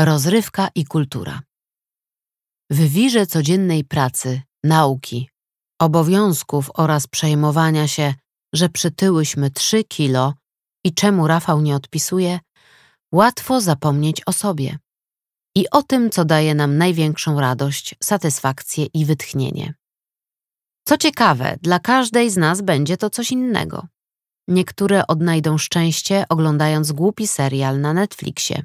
rozrywka i kultura. W wirze codziennej pracy, nauki, obowiązków oraz przejmowania się, że przytyłyśmy trzy kilo i czemu Rafał nie odpisuje, łatwo zapomnieć o sobie i o tym, co daje nam największą radość, satysfakcję i wytchnienie. Co ciekawe, dla każdej z nas będzie to coś innego. Niektóre odnajdą szczęście oglądając głupi serial na Netflixie.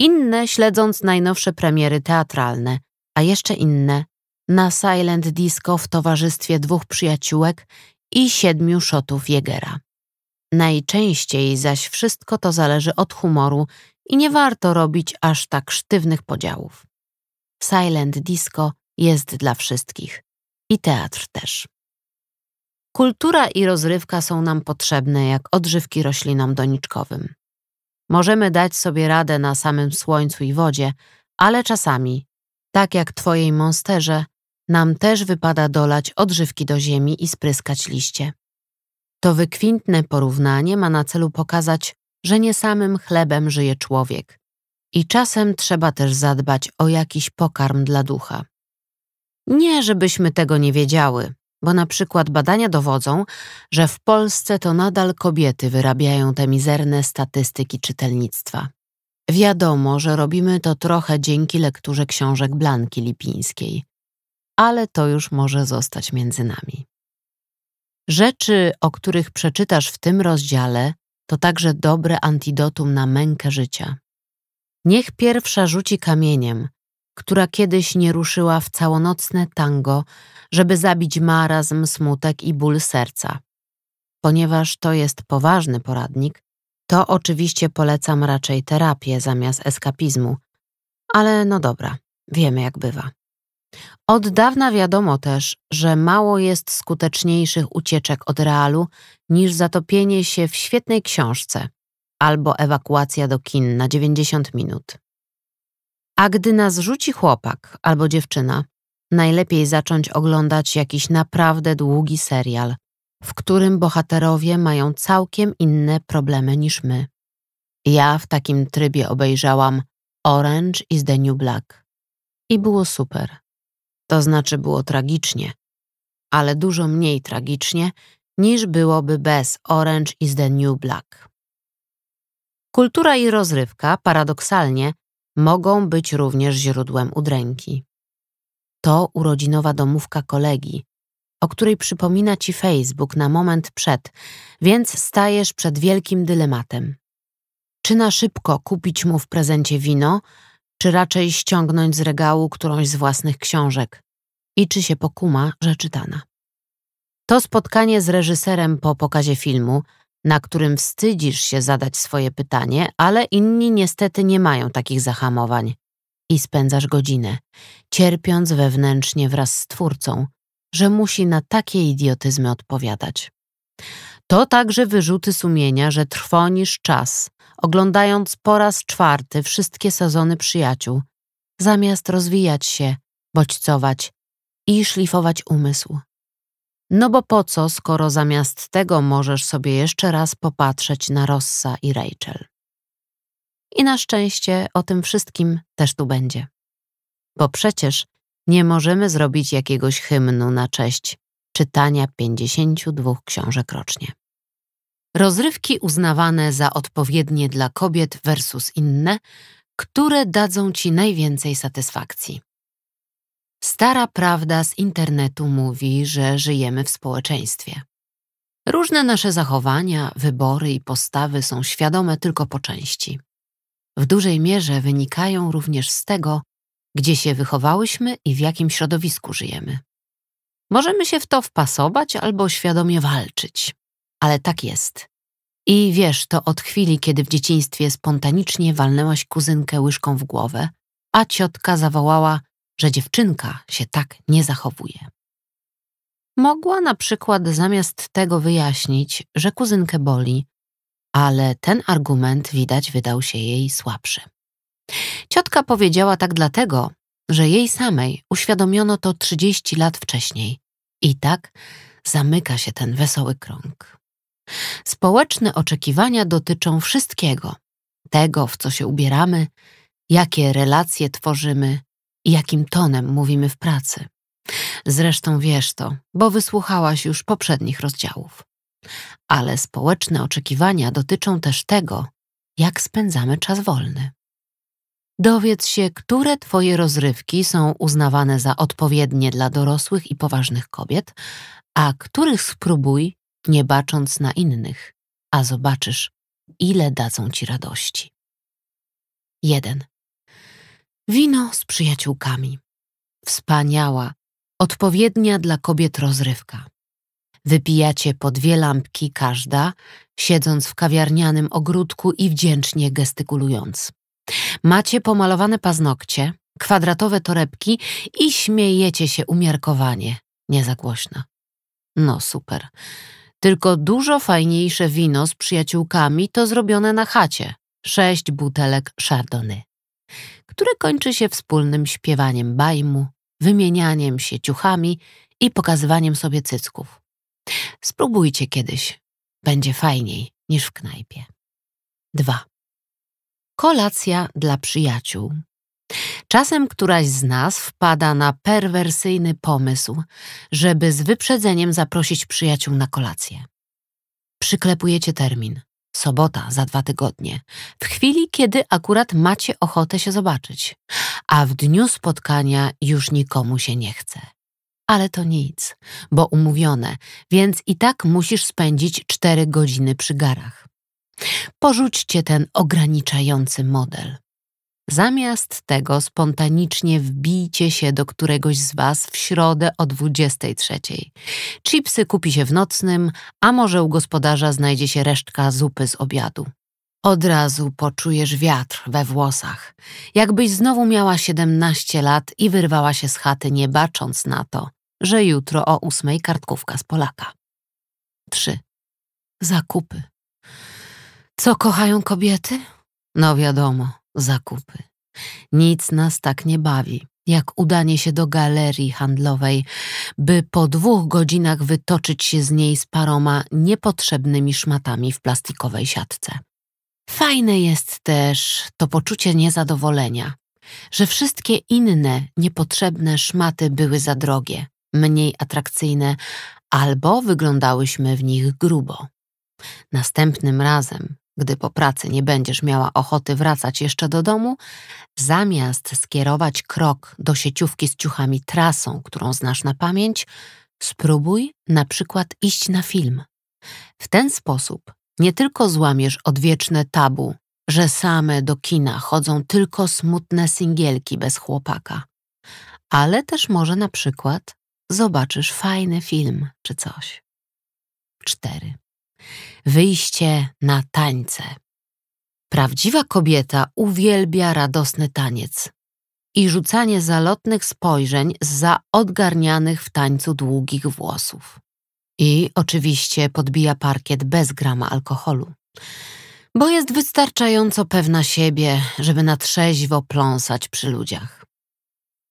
Inne śledząc najnowsze premiery teatralne, a jeszcze inne na silent disco w towarzystwie dwóch przyjaciółek i siedmiu szotów Jegera. Najczęściej zaś wszystko to zależy od humoru i nie warto robić aż tak sztywnych podziałów. Silent disco jest dla wszystkich i teatr też. Kultura i rozrywka są nam potrzebne jak odżywki roślinom doniczkowym. Możemy dać sobie radę na samym słońcu i wodzie, ale czasami, tak jak twojej monsterze, nam też wypada dolać odżywki do ziemi i spryskać liście. To wykwintne porównanie ma na celu pokazać, że nie samym chlebem żyje człowiek i czasem trzeba też zadbać o jakiś pokarm dla ducha. Nie, żebyśmy tego nie wiedziały, bo na przykład badania dowodzą, że w Polsce to nadal kobiety wyrabiają te mizerne statystyki czytelnictwa. Wiadomo, że robimy to trochę dzięki lekturze książek Blanki Lipińskiej, ale to już może zostać między nami. Rzeczy, o których przeczytasz w tym rozdziale, to także dobre antidotum na mękę życia. Niech pierwsza rzuci kamieniem, która kiedyś nie ruszyła w całonocne tango, żeby zabić marazm, smutek i ból serca. Ponieważ to jest poważny poradnik, to oczywiście polecam raczej terapię zamiast eskapizmu, ale no dobra, wiemy jak bywa. Od dawna wiadomo też, że mało jest skuteczniejszych ucieczek od realu niż zatopienie się w świetnej książce albo ewakuacja do kin na 90 minut. A gdy nas rzuci chłopak albo dziewczyna, najlepiej zacząć oglądać jakiś naprawdę długi serial, w którym bohaterowie mają całkiem inne problemy niż my. Ja w takim trybie obejrzałam Orange is the New Black i było super. To znaczy było tragicznie, ale dużo mniej tragicznie niż byłoby bez Orange is the New Black. Kultura i rozrywka, paradoksalnie, mogą być również źródłem udręki. To urodzinowa domówka kolegi, o której przypomina ci Facebook na moment przed, więc stajesz przed wielkim dylematem. Czy na szybko kupić mu w prezencie wino, czy raczej ściągnąć z regału którąś z własnych książek i czy się pokuma, że czytana. To spotkanie z reżyserem po pokazie filmu, na którym wstydzisz się zadać swoje pytanie, ale inni niestety nie mają takich zahamowań. I spędzasz godzinę, cierpiąc wewnętrznie wraz z twórcą, że musi na takie idiotyzmy odpowiadać. To także wyrzuty sumienia, że trwonisz czas, oglądając po raz czwarty wszystkie sezony przyjaciół, zamiast rozwijać się, bodźcować i szlifować umysł. No bo po co, skoro zamiast tego możesz sobie jeszcze raz popatrzeć na Rossa i Rachel? I na szczęście o tym wszystkim też tu będzie. Bo przecież nie możemy zrobić jakiegoś hymnu na cześć czytania 52 książek rocznie. Rozrywki uznawane za odpowiednie dla kobiet versus inne, które dadzą ci najwięcej satysfakcji. Stara prawda z internetu mówi, że żyjemy w społeczeństwie. Różne nasze zachowania, wybory i postawy są świadome tylko po części. W dużej mierze wynikają również z tego, gdzie się wychowałyśmy i w jakim środowisku żyjemy. Możemy się w to wpasować albo świadomie walczyć, ale tak jest. I wiesz to od chwili, kiedy w dzieciństwie spontanicznie walnęłaś kuzynkę łyżką w głowę, a ciotka zawołała, że dziewczynka się tak nie zachowuje. Mogła na przykład zamiast tego wyjaśnić, że kuzynkę boli, ale ten argument widać wydał się jej słabszy. Ciotka powiedziała tak dlatego, że jej samej uświadomiono to 30 lat wcześniej. I tak zamyka się ten wesoły krąg. Społeczne oczekiwania dotyczą wszystkiego: tego, w co się ubieramy, jakie relacje tworzymy i jakim tonem mówimy w pracy. Zresztą wiesz to, bo wysłuchałaś już poprzednich rozdziałów. Ale społeczne oczekiwania dotyczą też tego, jak spędzamy czas wolny. Dowiedz się, które Twoje rozrywki są uznawane za odpowiednie dla dorosłych i poważnych kobiet, a których spróbuj, nie bacząc na innych, a zobaczysz, ile dadzą Ci radości. 1. Wino z przyjaciółkami. Wspaniała, odpowiednia dla kobiet rozrywka. Wypijacie po dwie lampki każda, siedząc w kawiarnianym ogródku i wdzięcznie gestykulując. Macie pomalowane paznokcie, kwadratowe torebki i śmiejecie się umiarkowanie, nie za głośno. No super. Tylko dużo fajniejsze wino z przyjaciółkami to zrobione na chacie. Sześć butelek Chardonnay, które kończy się wspólnym śpiewaniem bajmu, wymienianiem się ciuchami i pokazywaniem sobie cycków. Spróbujcie kiedyś. Będzie fajniej niż w knajpie. 2. Kolacja dla przyjaciół. Czasem któraś z nas wpada na perwersyjny pomysł, żeby z wyprzedzeniem zaprosić przyjaciół na kolację. Przyklepujecie termin. Sobota za dwa tygodnie, w chwili, kiedy akurat macie ochotę się zobaczyć, a w dniu spotkania już nikomu się nie chce. Ale to nic, bo umówione, więc i tak musisz spędzić cztery godziny przy garach. Porzućcie ten ograniczający model. Zamiast tego spontanicznie wbijcie się do któregoś z Was w środę o 23. Chipsy kupi się w nocnym, a może u gospodarza znajdzie się resztka zupy z obiadu. Od razu poczujesz wiatr we włosach, jakbyś znowu miała 17 lat i wyrwała się z chaty, nie bacząc na to, że jutro o ósmej kartkówka z Polaka. 3. Zakupy. Co kochają kobiety? No wiadomo, zakupy. Nic nas tak nie bawi, jak udanie się do galerii handlowej, by po dwóch godzinach wytoczyć się z niej z paroma niepotrzebnymi szmatami w plastikowej siatce. Fajne jest też to poczucie niezadowolenia, że wszystkie inne niepotrzebne szmaty były za drogie, mniej atrakcyjne albo wyglądałyśmy w nich grubo. Następnym razem gdy po pracy nie będziesz miała ochoty wracać jeszcze do domu, zamiast skierować krok do sieciówki z ciuchami trasą, którą znasz na pamięć, spróbuj na przykład iść na film. W ten sposób nie tylko złamiesz odwieczne tabu, że same do kina chodzą tylko smutne singielki bez chłopaka, ale też może na przykład zobaczysz fajny film czy coś. 4. Wyjście na tańce. Prawdziwa kobieta uwielbia radosny taniec i rzucanie zalotnych spojrzeń za odgarnianych w tańcu długich włosów. I oczywiście podbija parkiet bez grama alkoholu, bo jest wystarczająco pewna siebie, żeby na trzeźwo pląsać przy ludziach.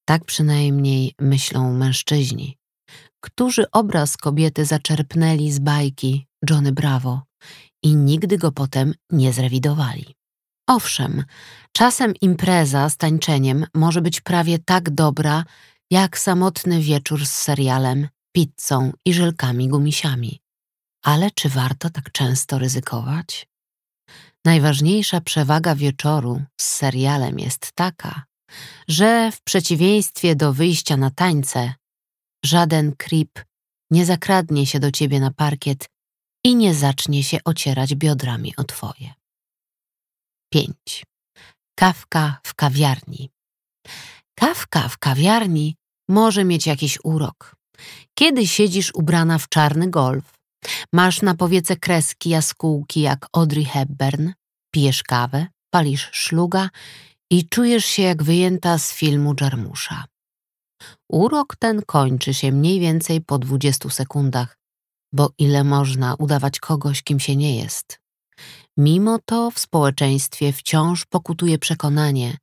Tak przynajmniej myślą mężczyźni, którzy obraz kobiety zaczerpnęli z bajki Johnny Bravo i nigdy go potem nie zrewidowali. Owszem, czasem impreza z tańczeniem może być prawie tak dobra, jak samotny wieczór z serialem, pizzą i żelkami gumisiami. Ale czy warto tak często ryzykować? Najważniejsza przewaga wieczoru z serialem jest taka, że w przeciwieństwie do wyjścia na tańce, żaden creep nie zakradnie się do ciebie na parkiet i nie zacznie się ocierać biodrami o twoje. 5. Kawka w kawiarni. Kawka w kawiarni może mieć jakiś urok. Kiedy siedzisz ubrana w czarny golf, masz na powiece kreski jaskółki jak Audrey Hepburn, pijesz kawę, palisz szluga i czujesz się jak wyjęta z filmu Jarmusza. Urok ten kończy się mniej więcej po 20 sekundach, bo ile można udawać kogoś, kim się nie jest. Mimo to w społeczeństwie wciąż pokutuje przekonanie,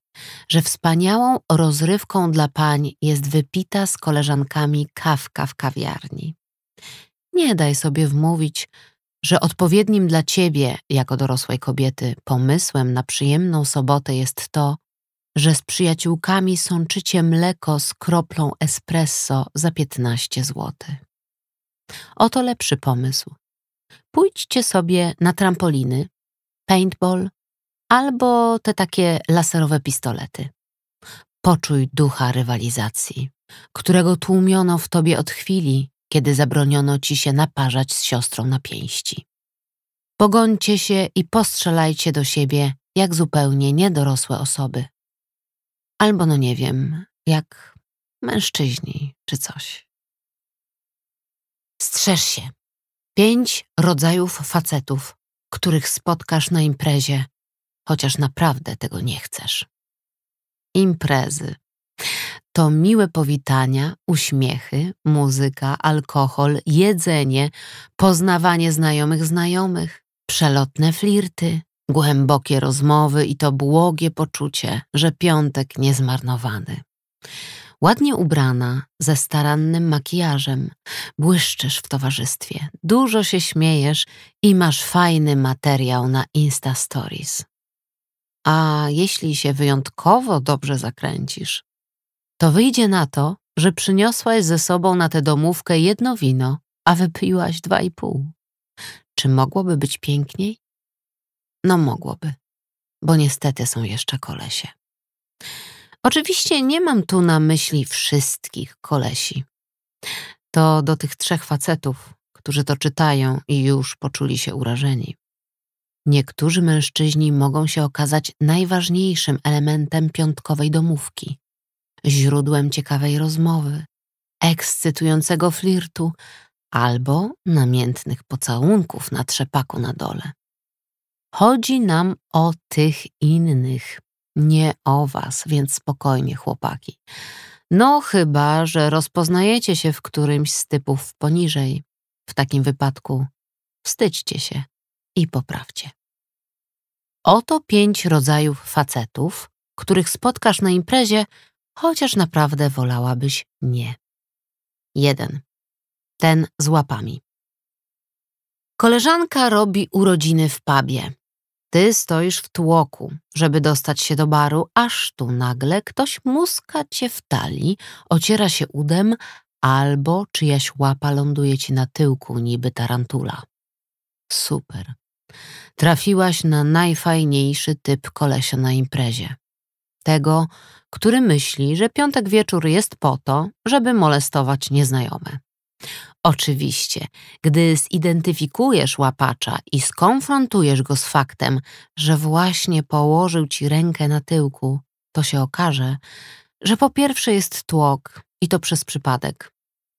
że wspaniałą rozrywką dla pań jest wypita z koleżankami kawka w kawiarni. Nie daj sobie wmówić, że odpowiednim dla ciebie, jako dorosłej kobiety, pomysłem na przyjemną sobotę jest to, że z przyjaciółkami sączycie mleko z kroplą espresso za 15 zł. Oto lepszy pomysł. Pójdźcie sobie na trampoliny, paintball albo te takie laserowe pistolety. Poczuj ducha rywalizacji, którego tłumiono w tobie od chwili, kiedy zabroniono ci się naparzać z siostrą na pięści. Pogońcie się i postrzelajcie do siebie jak zupełnie niedorosłe osoby. Albo no nie wiem, jak mężczyźni czy coś. Strzeż się. Pięć rodzajów facetów, których spotkasz na imprezie, chociaż naprawdę tego nie chcesz. Imprezy. To miłe powitania, uśmiechy, muzyka, alkohol, jedzenie, poznawanie znajomych znajomych, przelotne flirty, głębokie rozmowy i to błogie poczucie, że piątek niezmarnowany. Ładnie ubrana, ze starannym makijażem, błyszczysz w towarzystwie, dużo się śmiejesz i masz fajny materiał na Insta Stories. A jeśli się wyjątkowo dobrze zakręcisz, to wyjdzie na to, że przyniosłaś ze sobą na tę domówkę jedno wino, a wypiłaś dwa i pół. Czy mogłoby być piękniej? No mogłoby, bo niestety są jeszcze kolesie. Oczywiście nie mam tu na myśli wszystkich kolesi. To do tych trzech facetów, którzy to czytają i już poczuli się urażeni. Niektórzy mężczyźni mogą się okazać najważniejszym elementem piątkowej domówki, źródłem ciekawej rozmowy, ekscytującego flirtu albo namiętnych pocałunków na trzepaku na dole. Chodzi nam o tych innych, nie o was, więc spokojnie, chłopaki. No, chyba, że rozpoznajecie się w którymś z typów poniżej. W takim wypadku wstydźcie się i poprawcie. Oto pięć rodzajów facetów, których spotkasz na imprezie, chociaż naprawdę wolałabyś nie. 1. Ten z łapami. Koleżanka robi urodziny w pubie. Ty stoisz w tłoku, żeby dostać się do baru, aż tu nagle ktoś muska cię w talii, ociera się udem, albo czyjaś łapa ląduje ci na tyłku niby tarantula. Super. Trafiłaś na najfajniejszy typ kolesia na imprezie. Tego, który myśli, że piątek wieczór jest po to, żeby molestować nieznajome. Oczywiście, gdy zidentyfikujesz łapacza i skonfrontujesz go z faktem, że właśnie położył ci rękę na tyłku, to się okaże, że po pierwsze jest tłok i to przez przypadek,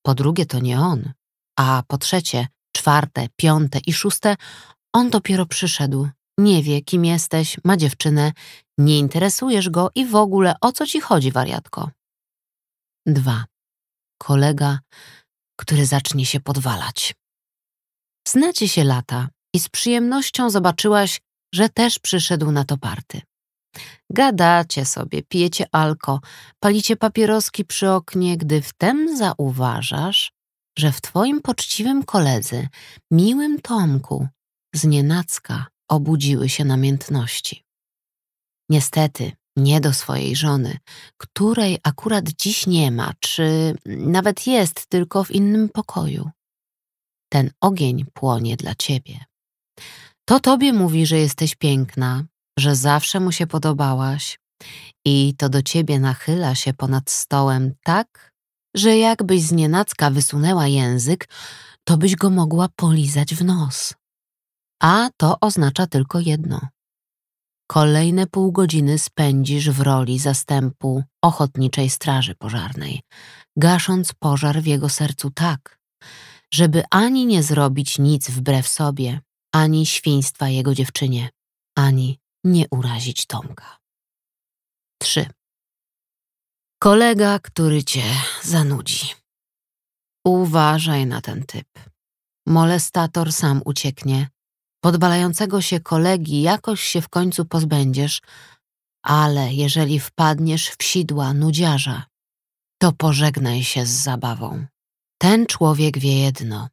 po drugie to nie on, a po trzecie, czwarte, piąte i szóste, on dopiero przyszedł, nie wie, kim jesteś, ma dziewczynę, nie interesujesz go i w ogóle o co ci chodzi, wariatko. 2. Kolega który zacznie się podwalać. Znacie się lata i z przyjemnością zobaczyłaś, że też przyszedł na to party. Gadacie sobie, pijecie alko, palicie papieroski przy oknie, gdy wtem zauważasz, że w twoim poczciwym koledze, miłym Tomku, znienacka obudziły się namiętności. Niestety, nie do swojej żony, której akurat dziś nie ma, czy nawet jest tylko w innym pokoju. Ten ogień płonie dla ciebie. To tobie mówi, że jesteś piękna, że zawsze mu się podobałaś i to do ciebie nachyla się ponad stołem tak, że jakbyś znienacka wysunęła język, to byś go mogła polizać w nos. A to oznacza tylko jedno. Kolejne pół godziny spędzisz w roli zastępu ochotniczej straży pożarnej, gasząc pożar w jego sercu tak, żeby ani nie zrobić nic wbrew sobie, ani świństwa jego dziewczynie, ani nie urazić Tomka. 3. Kolega, który cię zanudzi. Uważaj na ten typ. Molestator sam ucieknie, podbalającego się kolegi jakoś się w końcu pozbędziesz, ale jeżeli wpadniesz w sidła nudziarza, to pożegnaj się z zabawą. Ten człowiek wie jedno.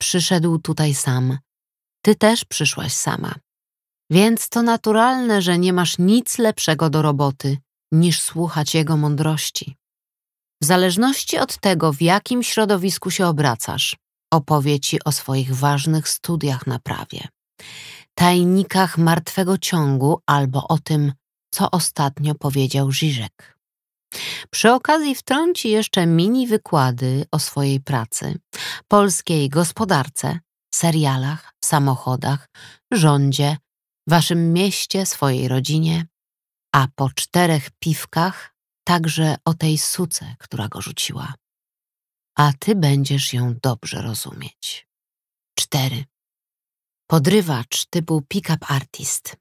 Przyszedł tutaj sam. Ty też przyszłaś sama. Więc to naturalne, że nie masz nic lepszego do roboty niż słuchać jego mądrości. W zależności od tego, w jakim środowisku się obracasz, opowie ci o swoich ważnych studiach na prawie, tajnikach martwego ciągu albo o tym, co ostatnio powiedział Żyżek. Przy okazji wtrąci jeszcze mini wykłady o swojej pracy, polskiej gospodarce, serialach, samochodach, rządzie, waszym mieście, swojej rodzinie, a po czterech piwkach także o tej suce, która go rzuciła. A ty będziesz ją dobrze rozumieć. 4. Podrywacz typu pick-up artist.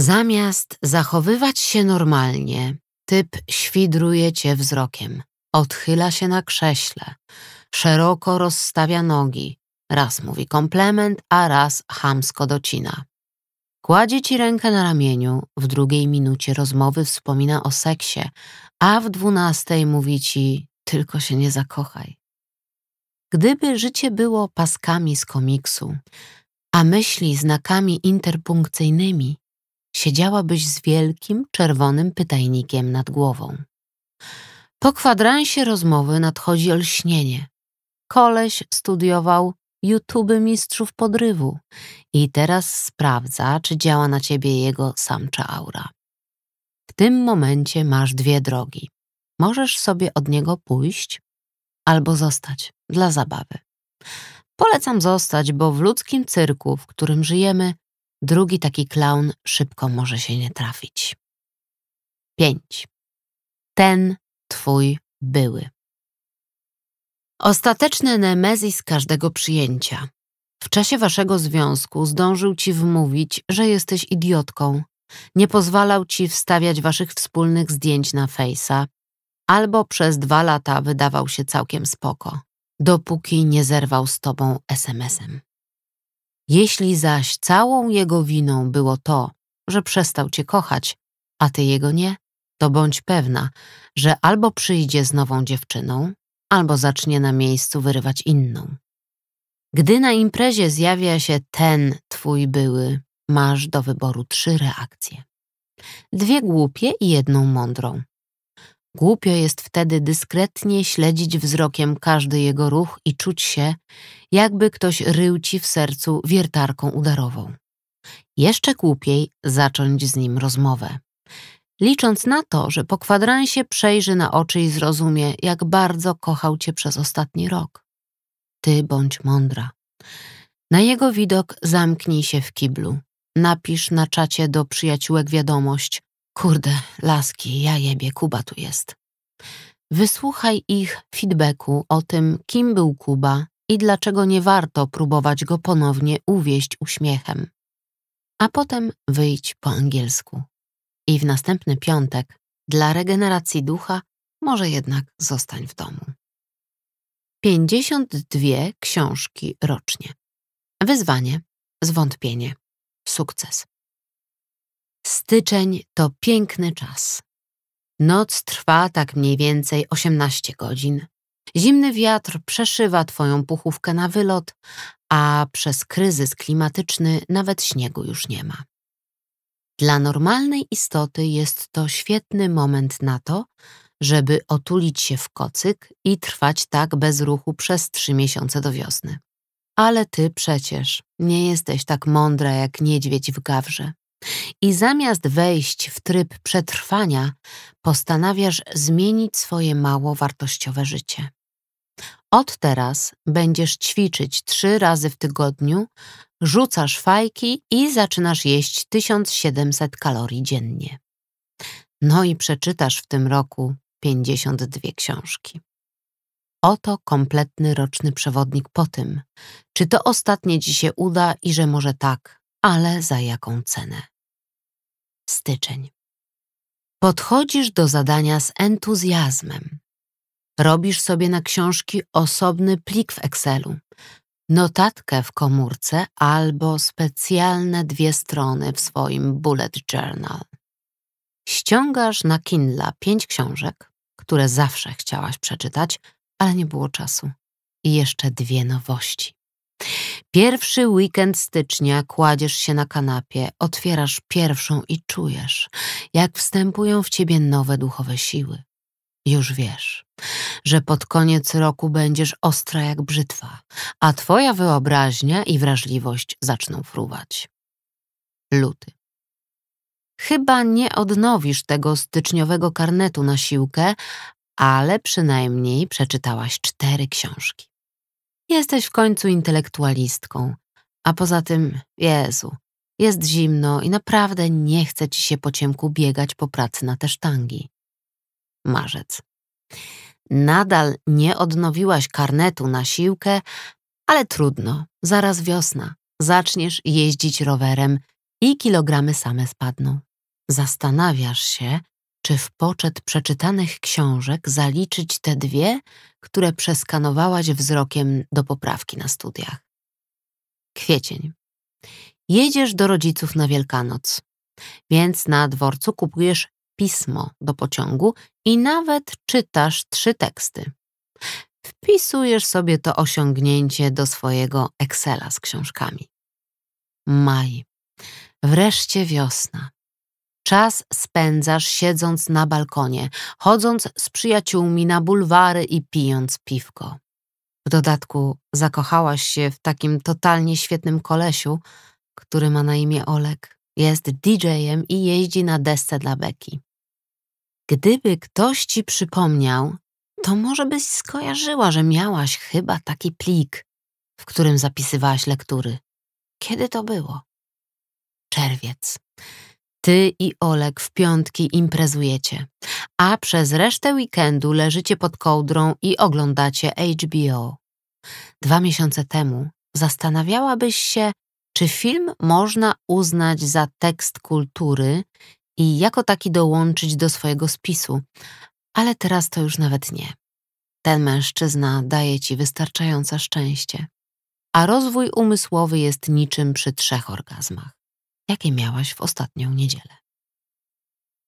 Zamiast zachowywać się normalnie, typ świdruje cię wzrokiem, odchyla się na krześle, szeroko rozstawia nogi, raz mówi komplement, a raz chamsko docina. Kładzie ci rękę na ramieniu, w drugiej minucie rozmowy wspomina o seksie, a w dwunastej mówi ci tylko się nie zakochaj. Gdyby życie było paskami z komiksu, a myśli znakami interpunkcyjnymi, siedziałabyś z wielkim czerwonym pytajnikiem nad głową. Po kwadransie rozmowy nadchodzi olśnienie. Koleś studiował YouTube mistrzów podrywu i teraz sprawdza, czy działa na ciebie jego samcza aura. W tym momencie masz dwie drogi. Możesz sobie od niego pójść albo zostać dla zabawy. Polecam zostać, bo w ludzkim cyrku, w którym żyjemy, drugi taki klaun szybko może się nie trafić. 5. Ten twój były. Ostateczny nemezis każdego przyjęcia. W czasie waszego związku zdążył ci wmówić, że jesteś idiotką, nie pozwalał ci wstawiać waszych wspólnych zdjęć na fejsa, albo przez dwa lata wydawał się całkiem spoko, dopóki nie zerwał z tobą SMS-em. Jeśli zaś całą jego winą było to, że przestał cię kochać, a ty jego nie, to bądź pewna, że albo przyjdzie z nową dziewczyną, albo zacznie na miejscu wyrywać inną. Gdy na imprezie zjawia się ten twój były, masz do wyboru trzy reakcje. Dwie głupie i jedną mądrą. Głupio jest wtedy dyskretnie śledzić wzrokiem każdy jego ruch i czuć się, jakby ktoś rył ci w sercu wiertarką udarową. Jeszcze głupiej zacząć z nim rozmowę. Licząc na to, że po kwadransie przejrzy na oczy i zrozumie, jak bardzo kochał cię przez ostatni rok. Ty bądź mądra. Na jego widok zamknij się w kiblu. Napisz na czacie do przyjaciółek wiadomość, Kurde, laski, ja jebie, Kuba tu jest. Wysłuchaj ich feedbacku o tym, kim był Kuba i dlaczego nie warto próbować go ponownie uwieść uśmiechem. A potem wyjdź po angielsku. I w następny piątek, dla regeneracji ducha, może jednak zostań w domu. 52 książki rocznie. Wyzwanie, zwątpienie, sukces. Styczeń to piękny czas. Noc trwa tak mniej więcej 18 godzin. Zimny wiatr przeszywa twoją puchówkę na wylot, a przez kryzys klimatyczny nawet śniegu już nie ma. Dla normalnej istoty jest to świetny moment na to, żeby otulić się w kocyk i trwać tak bez ruchu przez trzy miesiące do wiosny. Ale ty przecież nie jesteś tak mądra jak niedźwiedź w gawrze. I zamiast wejść w tryb przetrwania, postanawiasz zmienić swoje mało wartościowe życie. Od teraz będziesz ćwiczyć trzy razy w tygodniu, rzucasz fajki i zaczynasz jeść 1700 kalorii dziennie. No i przeczytasz w tym roku 52 książki. Oto kompletny roczny przewodnik po tym, czy to ostatnie ci się uda i że może tak, ale za jaką cenę? Styczeń. Podchodzisz do zadania z entuzjazmem. Robisz sobie na książki osobny plik w Excelu, notatkę w komórce albo specjalne dwie strony w swoim bullet journal. Ściągasz na Kindle pięć książek, które zawsze chciałaś przeczytać, ale nie było czasu. I jeszcze dwie nowości. Pierwszy weekend stycznia kładziesz się na kanapie, otwierasz pierwszą i czujesz, jak wstępują w ciebie nowe duchowe siły. Już wiesz, że pod koniec roku będziesz ostra jak brzytwa, a twoja wyobraźnia i wrażliwość zaczną fruwać. Luty. Chyba nie odnowisz tego styczniowego karnetu na siłkę, ale przynajmniej przeczytałaś cztery książki. Jesteś w końcu intelektualistką, a poza tym, Jezu, jest zimno i naprawdę nie chce ci się po ciemku biegać po pracy na te sztangi. Marzec. Nadal nie odnowiłaś karnetu na siłkę, ale trudno, zaraz wiosna. Zaczniesz jeździć rowerem i kilogramy same spadną. Zastanawiasz się, czy w poczet przeczytanych książek zaliczyć te dwie, które przeskanowałaś wzrokiem do poprawki na studiach. Kwiecień. Jedziesz do rodziców na Wielkanoc, więc na dworcu kupujesz pismo do pociągu i nawet czytasz trzy teksty. Wpisujesz sobie to osiągnięcie do swojego Excela z książkami. Maj. Wreszcie wiosna. Czas spędzasz siedząc na balkonie, chodząc z przyjaciółmi na bulwary i pijąc piwko. W dodatku zakochałaś się w takim totalnie świetnym kolesiu, który ma na imię Olek. Jest DJ-em i jeździ na desce dla beki. Gdyby ktoś ci przypomniał, to może byś skojarzyła, że miałaś chyba taki plik, w którym zapisywałaś lektury. Kiedy to było? Czerwiec. Ty i Olek w piątki imprezujecie, a przez resztę weekendu leżycie pod kołdrą i oglądacie HBO. Dwa miesiące temu zastanawiałabyś się, czy film można uznać za tekst kultury i jako taki dołączyć do swojego spisu, ale teraz to już nawet nie. Ten mężczyzna daje ci wystarczające szczęście, a rozwój umysłowy jest niczym przy trzech orgazmach jakie miałaś w ostatnią niedzielę.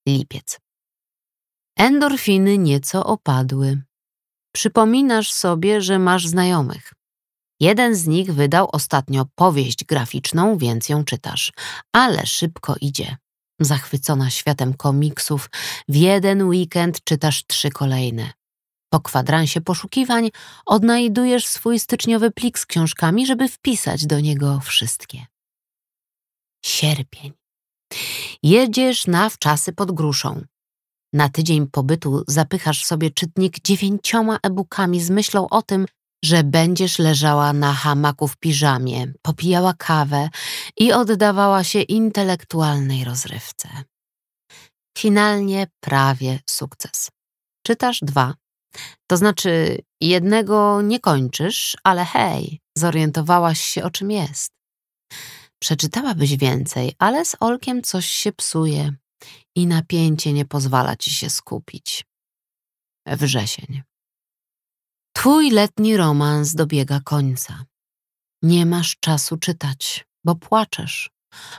Lipiec. Endorfiny nieco opadły. Przypominasz sobie, że masz znajomych. Jeden z nich wydał ostatnio powieść graficzną, więc ją czytasz, ale szybko idzie. Zachwycona światem komiksów, w jeden weekend czytasz trzy kolejne. Po kwadransie poszukiwań odnajdujesz swój styczniowy plik z książkami, żeby wpisać do niego wszystkie. Sierpień. Jedziesz na wczasy pod gruszą. Na tydzień pobytu zapychasz sobie czytnik dziewięcioma e-bookami z myślą o tym, że będziesz leżała na hamaku w piżamie, popijała kawę i oddawała się intelektualnej rozrywce. Finalnie prawie sukces. Czytasz dwa. To znaczy, jednego nie kończysz, ale hej, zorientowałaś się o czym jest. Przeczytałabyś więcej, ale z Olkiem coś się psuje i napięcie nie pozwala ci się skupić. Wrzesień. Twój letni romans dobiega końca. Nie masz czasu czytać, bo płaczesz.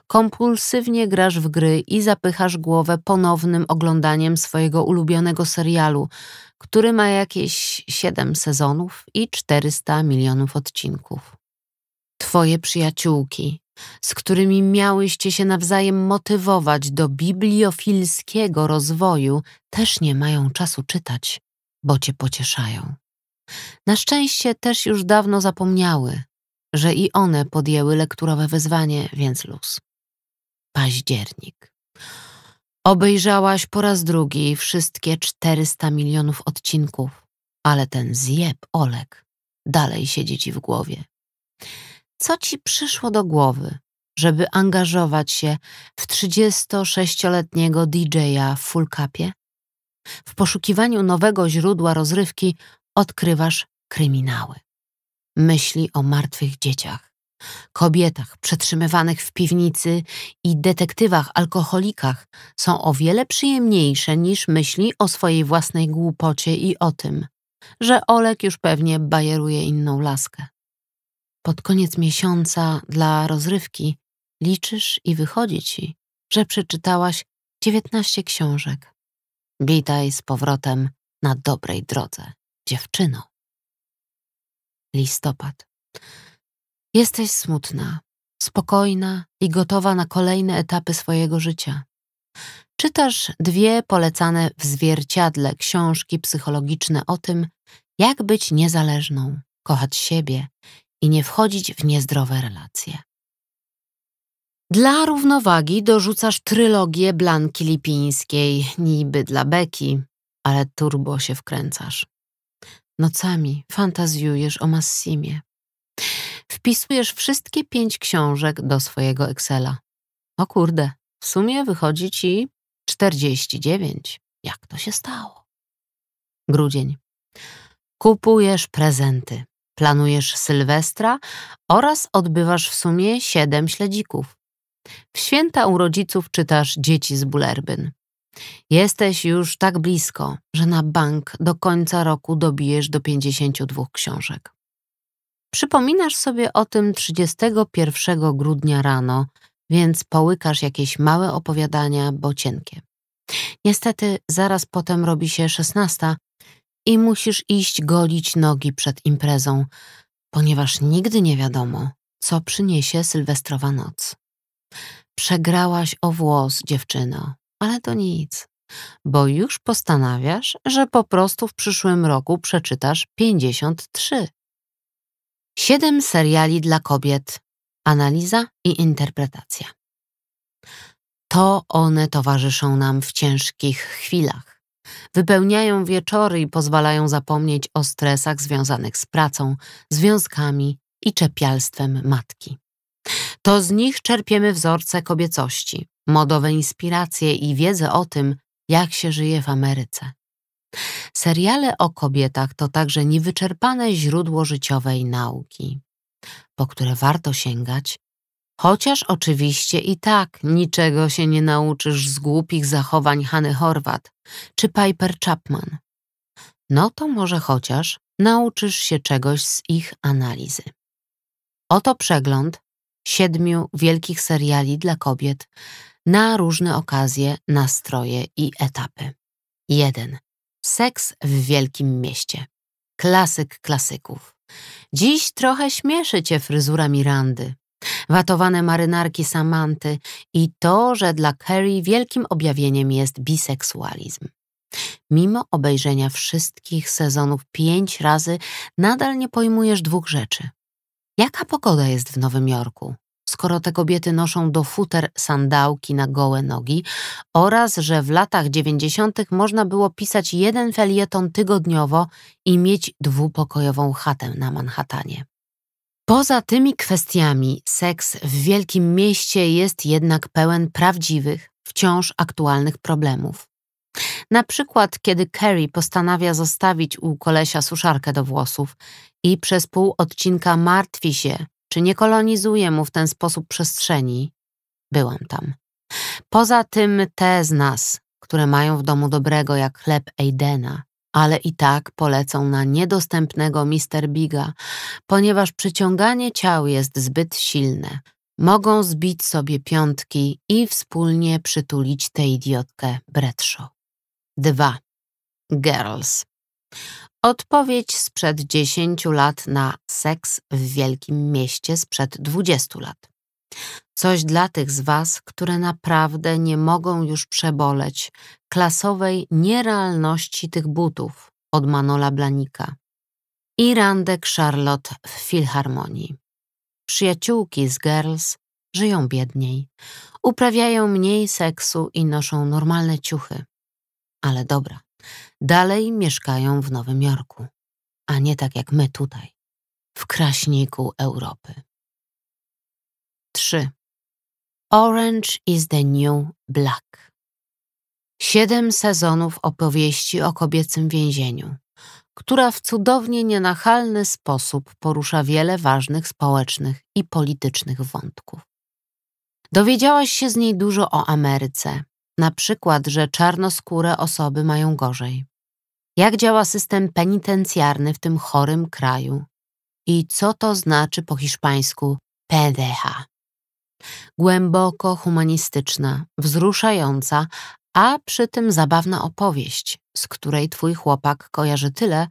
Kompulsywnie grasz w gry i zapychasz głowę ponownym oglądaniem swojego ulubionego serialu, który ma jakieś siedem sezonów i 400 milionów odcinków. Twoje przyjaciółki, z którymi miałyście się nawzajem motywować do bibliofilskiego rozwoju, też nie mają czasu czytać, bo cię pocieszają. Na szczęście też już dawno zapomniały, że i one podjęły lekturowe wyzwanie, więc luz. Październik. Obejrzałaś po raz drugi wszystkie 400 milionów odcinków, ale ten zjeb Olek dalej siedzi ci w głowie. Co ci przyszło do głowy, żeby angażować się w 36-letniego DJ-a w full capie? W poszukiwaniu nowego źródła rozrywki odkrywasz kryminały. Myśli o martwych dzieciach, kobietach przetrzymywanych w piwnicy i detektywach alkoholikach są o wiele przyjemniejsze niż myśli o swojej własnej głupocie i o tym, że Olek już pewnie bajeruje inną laskę. Pod koniec miesiąca dla rozrywki liczysz i wychodzi ci, że przeczytałaś dziewiętnaście książek. Witaj z powrotem na dobrej drodze, dziewczyno. Listopad. Jesteś smutna, spokojna i gotowa na kolejne etapy swojego życia. Czytasz dwie polecane w zwierciadle książki psychologiczne o tym, jak być niezależną, kochać siebie i nie wchodzić w niezdrowe relacje. Dla równowagi dorzucasz trylogię Blanki Lipińskiej, niby dla beki, ale turbo się wkręcasz. Nocami fantazjujesz o Massimie. Wpisujesz wszystkie pięć książek do swojego Excela. O kurde, w sumie wychodzi ci 49. Jak to się stało? Grudzień. Kupujesz prezenty, planujesz Sylwestra oraz odbywasz w sumie siedem śledzików. W święta u rodziców czytasz Dzieci z Bulerbyn. Jesteś już tak blisko, że na bank do końca roku dobijesz do 52 książek. Przypominasz sobie o tym 31 grudnia rano, więc połykasz jakieś małe opowiadania, bo cienkie. Niestety zaraz potem robi się szesnasta i musisz iść golić nogi przed imprezą, ponieważ nigdy nie wiadomo, co przyniesie sylwestrowa noc. Przegrałaś o włos, dziewczyno, ale to nic, bo już postanawiasz, że po prostu w przyszłym roku przeczytasz 53. Siedem seriali dla kobiet. Analiza i interpretacja. To one towarzyszą nam w ciężkich chwilach. Wypełniają wieczory i pozwalają zapomnieć o stresach związanych z pracą, związkami i czepialstwem matki. To z nich czerpiemy wzorce kobiecości, modowe inspiracje i wiedzę o tym, jak się żyje w Ameryce. Seriale o kobietach to także niewyczerpane źródło życiowej nauki, po które warto sięgać, chociaż oczywiście i tak niczego się nie nauczysz z głupich zachowań Hany Horvat czy Piper Chapman. No to może chociaż nauczysz się czegoś z ich analizy. Oto przegląd siedmiu wielkich seriali dla kobiet na różne okazje, nastroje i etapy. 1. Seks w wielkim mieście. Klasyk klasyków. Dziś trochę śmieszy cię fryzura Mirandy, watowane marynarki Samanty i to, że dla Carrie wielkim objawieniem jest biseksualizm. Mimo obejrzenia wszystkich sezonów pięć razy, nadal nie pojmujesz dwóch rzeczy. Jaka pogoda jest w Nowym Jorku? skoro te kobiety noszą do futer sandałki na gołe nogi oraz że w latach dziewięćdziesiątych można było pisać jeden felieton tygodniowo i mieć dwupokojową chatę na Manhattanie. Poza tymi kwestiami seks w wielkim mieście jest jednak pełen prawdziwych, wciąż aktualnych problemów. Na przykład, kiedy Carrie postanawia zostawić u kolesia suszarkę do włosów i przez pół odcinka martwi się, czy nie kolonizuje mu w ten sposób przestrzeni? Byłam tam. Poza tym te z nas, które mają w domu dobrego jak chleb Aidena, ale i tak polecą na niedostępnego Mr. Biga, ponieważ przyciąganie ciał jest zbyt silne. Mogą zbić sobie piątki i wspólnie przytulić tę idiotkę Bradshaw. 2. Girls. Odpowiedź sprzed 10 lat na seks w wielkim mieście sprzed 20 lat. Coś dla tych z Was, które naprawdę nie mogą już przeboleć klasowej nierealności tych butów od Manola Blanika i randek Charlotte w Filharmonii. Przyjaciółki z Girls żyją biedniej, uprawiają mniej seksu i noszą normalne ciuchy. Ale dobra, Dalej mieszkają w Nowym Jorku, a nie tak jak my tutaj, w kraśniku Europy. 3. Orange is the New Black. Siedem sezonów opowieści o kobiecym więzieniu, która w cudownie nienachalny sposób porusza wiele ważnych społecznych i politycznych wątków. Dowiedziałaś się z niej dużo o Ameryce, na przykład, że czarnoskóre osoby mają gorzej. Jak działa system penitencjarny w tym chorym kraju? I co to znaczy po hiszpańsku pendeja? Głęboko humanistyczna, wzruszająca, a przy tym zabawna opowieść, z której twój chłopak kojarzy tyle,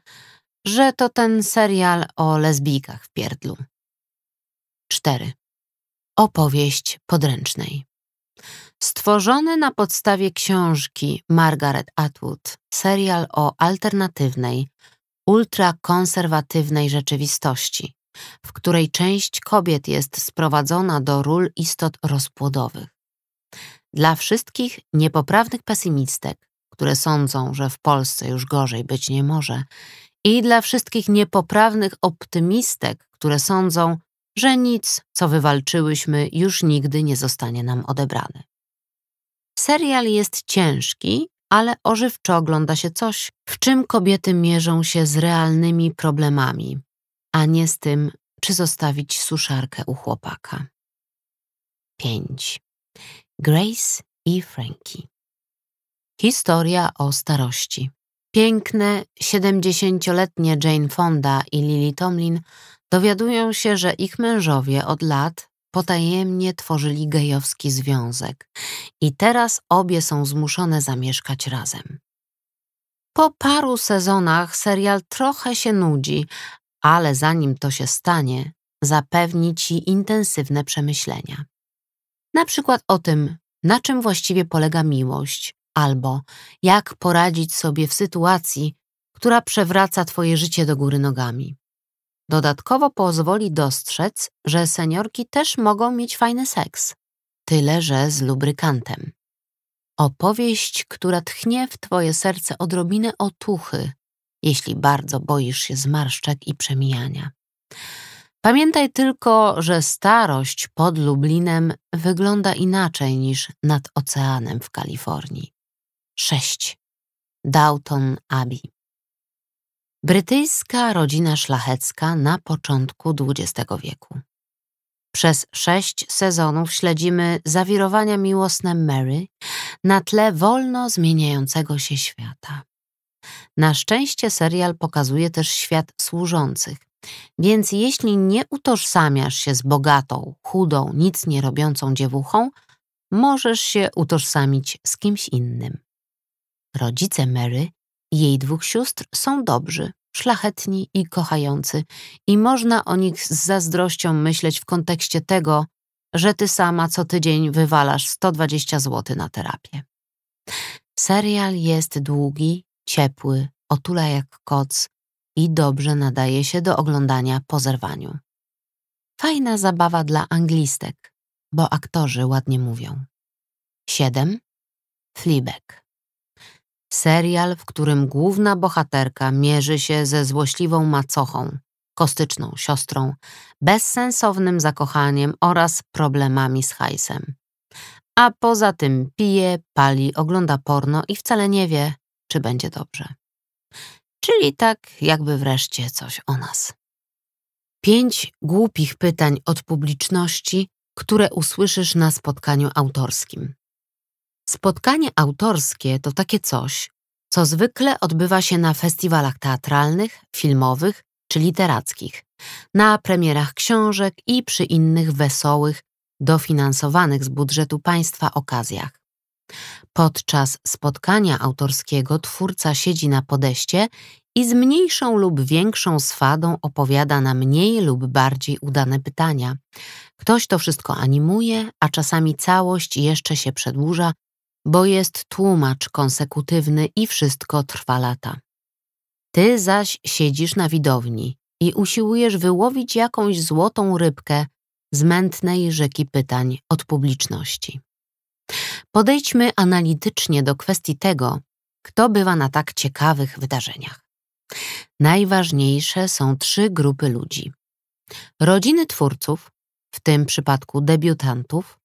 że to ten serial o lesbijkach w pierdlu. 4. Opowieść podręcznej. Stworzony na podstawie książki Margaret Atwood, serial o alternatywnej, ultrakonserwatywnej rzeczywistości, w której część kobiet jest sprowadzona do ról istot rozpłodowych. Dla wszystkich niepoprawnych pesymistek, które sądzą, że w Polsce już gorzej być nie może, i dla wszystkich niepoprawnych optymistek, które sądzą, że nic, co wywalczyłyśmy, już nigdy nie zostanie nam odebrane. Serial jest ciężki, ale ożywczo ogląda się coś, w czym kobiety mierzą się z realnymi problemami, a nie z tym, czy zostawić suszarkę u chłopaka. 5. Grace i Frankie. Historia o starości. Piękne, siedemdziesięcioletnie Jane Fonda i Lily Tomlin dowiadują się, że ich mężowie od lat potajemnie tworzyli gejowski związek i teraz obie są zmuszone zamieszkać razem. Po paru sezonach serial trochę się nudzi, ale zanim to się stanie, zapewni ci intensywne przemyślenia. Na przykład o tym, na czym właściwie polega miłość, albo jak poradzić sobie w sytuacji, która przewraca twoje życie do góry nogami. Dodatkowo pozwoli dostrzec, że seniorki też mogą mieć fajny seks, tyle że z lubrykantem. Opowieść, która tchnie w twoje serce odrobinę otuchy, jeśli bardzo boisz się zmarszczek i przemijania. Pamiętaj tylko, że starość pod Lublinem wygląda inaczej niż nad oceanem w Kalifornii. 6. Downton Abbey Brytyjska rodzina szlachecka na początku XX wieku. Przez sześć sezonów śledzimy zawirowania miłosne Mary na tle wolno zmieniającego się świata. Na szczęście serial pokazuje też świat służących, więc jeśli nie utożsamiasz się z bogatą, chudą, nic nie robiącą dziewuchą, możesz się utożsamić z kimś innym. Rodzice Mary i jej dwóch sióstr są dobrzy, szlachetni i kochający, i można o nich z zazdrością myśleć w kontekście tego, że ty sama co tydzień wywalasz 120 zł na terapię. Serial jest długi, ciepły, otula jak koc i dobrze nadaje się do oglądania po zerwaniu. Fajna zabawa dla anglistek, bo aktorzy ładnie mówią. 7. Fleabag Serial, w którym główna bohaterka mierzy się ze złośliwą macochą, kostyczną siostrą, bezsensownym zakochaniem oraz problemami z hajsem. A poza tym pije, pali, ogląda porno i wcale nie wie, czy będzie dobrze. Czyli tak, jakby wreszcie coś o nas. Pięć głupich pytań od publiczności, które usłyszysz na spotkaniu autorskim. Spotkanie autorskie to takie coś, co zwykle odbywa się na festiwalach teatralnych, filmowych czy literackich, na premierach książek i przy innych wesołych, dofinansowanych z budżetu państwa okazjach. Podczas spotkania autorskiego twórca siedzi na podeście i z mniejszą lub większą swadą opowiada na mniej lub bardziej udane pytania. Ktoś to wszystko animuje, a czasami całość jeszcze się przedłuża bo jest tłumacz konsekutywny i wszystko trwa lata. Ty zaś siedzisz na widowni i usiłujesz wyłowić jakąś złotą rybkę z mętnej rzeki pytań od publiczności. Podejdźmy analitycznie do kwestii tego, kto bywa na tak ciekawych wydarzeniach. Najważniejsze są trzy grupy ludzi: rodziny twórców, w tym przypadku debiutantów,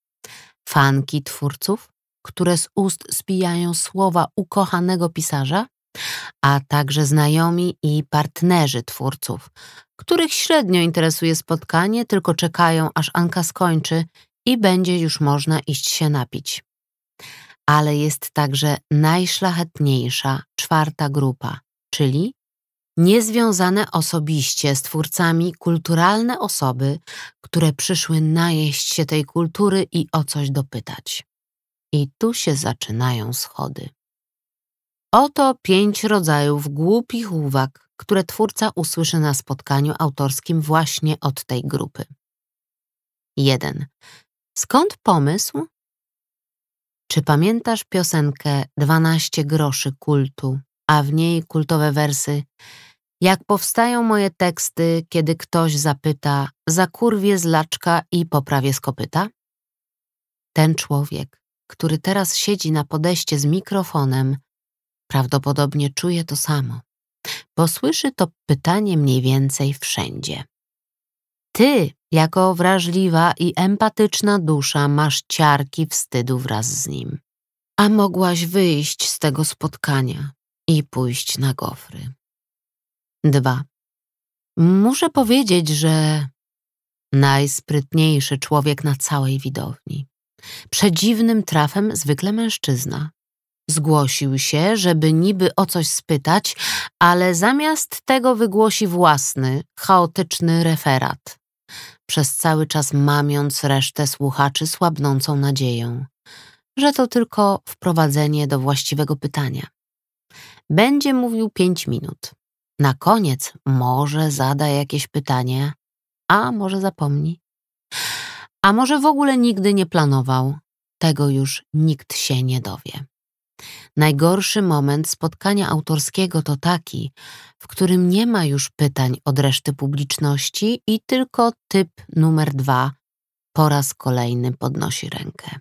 fanki twórców które z ust spijają słowa ukochanego pisarza, a także znajomi i partnerzy twórców, których średnio interesuje spotkanie, tylko czekają, aż Anka skończy i będzie już można iść się napić. Ale jest także najszlachetniejsza czwarta grupa, czyli niezwiązane osobiście z twórcami kulturalne osoby, które przyszły najeść się tej kultury i o coś dopytać. I tu się zaczynają schody. Oto pięć rodzajów głupich uwag, które twórca usłyszy na spotkaniu autorskim właśnie od tej grupy. 1. Skąd pomysł? Czy pamiętasz piosenkę 12 groszy kultu, a w niej kultowe wersy Jak powstają moje teksty, kiedy ktoś zapyta zakurwie z laczka i poprawię z kopyta? Ten człowiek, który teraz siedzi na podejście z mikrofonem, prawdopodobnie czuje to samo, bo słyszy to pytanie mniej więcej wszędzie. Ty, jako wrażliwa i empatyczna dusza, masz ciarki wstydu wraz z nim. A mogłaś wyjść z tego spotkania i pójść na gofry. 2. Muszę powiedzieć, że najsprytniejszy człowiek na całej widowni. Przedziwnym trafem zwykle mężczyzna. Zgłosił się, żeby niby o coś spytać, ale zamiast tego wygłosi własny, chaotyczny referat przez cały czas mamiąc resztę słuchaczy słabnącą nadzieją, że to tylko wprowadzenie do właściwego pytania. Będzie mówił pięć minut. Na koniec może zada jakieś pytanie, a może zapomni. A może w ogóle nigdy nie planował. Tego już nikt się nie dowie. Najgorszy moment spotkania autorskiego to taki, w którym nie ma już pytań od reszty publiczności i tylko typ numer dwa po raz kolejny podnosi rękę.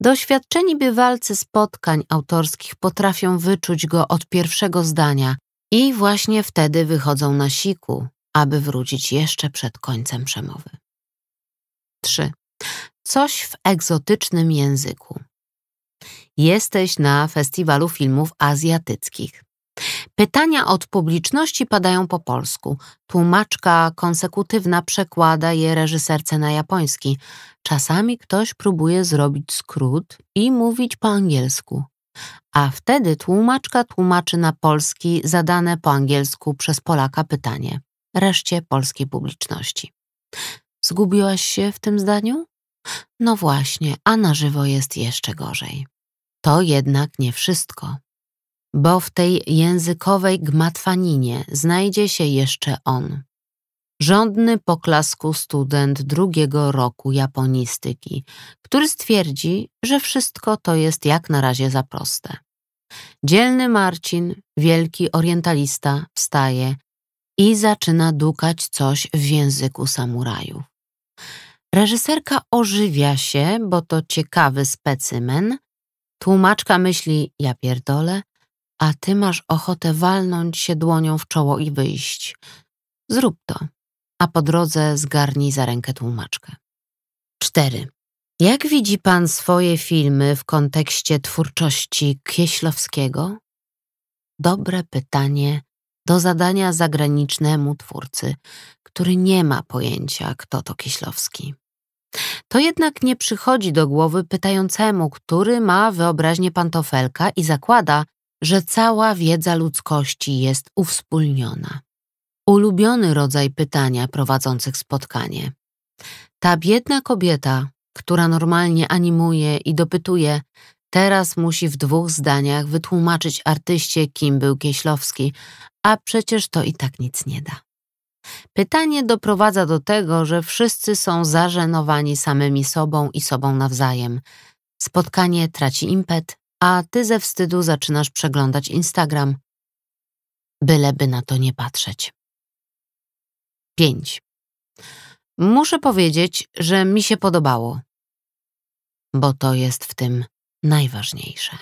Doświadczeni bywalcy spotkań autorskich potrafią wyczuć go od pierwszego zdania i właśnie wtedy wychodzą na siku, aby wrócić jeszcze przed końcem przemowy. 3. Coś w egzotycznym języku. Jesteś na festiwalu filmów azjatyckich. Pytania od publiczności padają po polsku. Tłumaczka konsekutywna przekłada je reżyserce na japoński. Czasami ktoś próbuje zrobić skrót i mówić po angielsku. A wtedy tłumaczka tłumaczy na polski zadane po angielsku przez Polaka pytanie reszcie polskiej publiczności. Zgubiłaś się w tym zdaniu? No właśnie, a na żywo jest jeszcze gorzej. To jednak nie wszystko, bo w tej językowej gmatwaninie znajdzie się jeszcze on. Żądny poklasku student drugiego roku japonistyki, który stwierdzi, że wszystko to jest jak na razie za proste. Dzielny Marcin, wielki orientalista, wstaje i zaczyna dukać coś w języku samurajów. Reżyserka ożywia się, bo to ciekawy specymen, Tłumaczka myśli, ja pierdolę, a ty masz ochotę walnąć się dłonią w czoło i wyjść. Zrób to, a po drodze zgarnij za rękę tłumaczkę. 4. Jak widzi pan swoje filmy w kontekście twórczości Kieślowskiego? Dobre pytanie do zadania zagranicznemu twórcy, który nie ma pojęcia, kto to Kieślowski. To jednak nie przychodzi do głowy pytającemu, który ma wyobraźnię pantofelka i zakłada, że cała wiedza ludzkości jest uwspólniona. Ulubiony rodzaj pytania prowadzących spotkanie. Ta biedna kobieta, która normalnie animuje i dopytuje, teraz musi w dwóch zdaniach wytłumaczyć artyście, kim był Kieślowski, a przecież to i tak nic nie da. Pytanie doprowadza do tego, że wszyscy są zażenowani samymi sobą i sobą nawzajem. Spotkanie traci impet, a ty ze wstydu zaczynasz przeglądać Instagram. Byleby na to nie patrzeć. 5. Muszę powiedzieć, że mi się podobało, bo to jest w tym najważniejsze.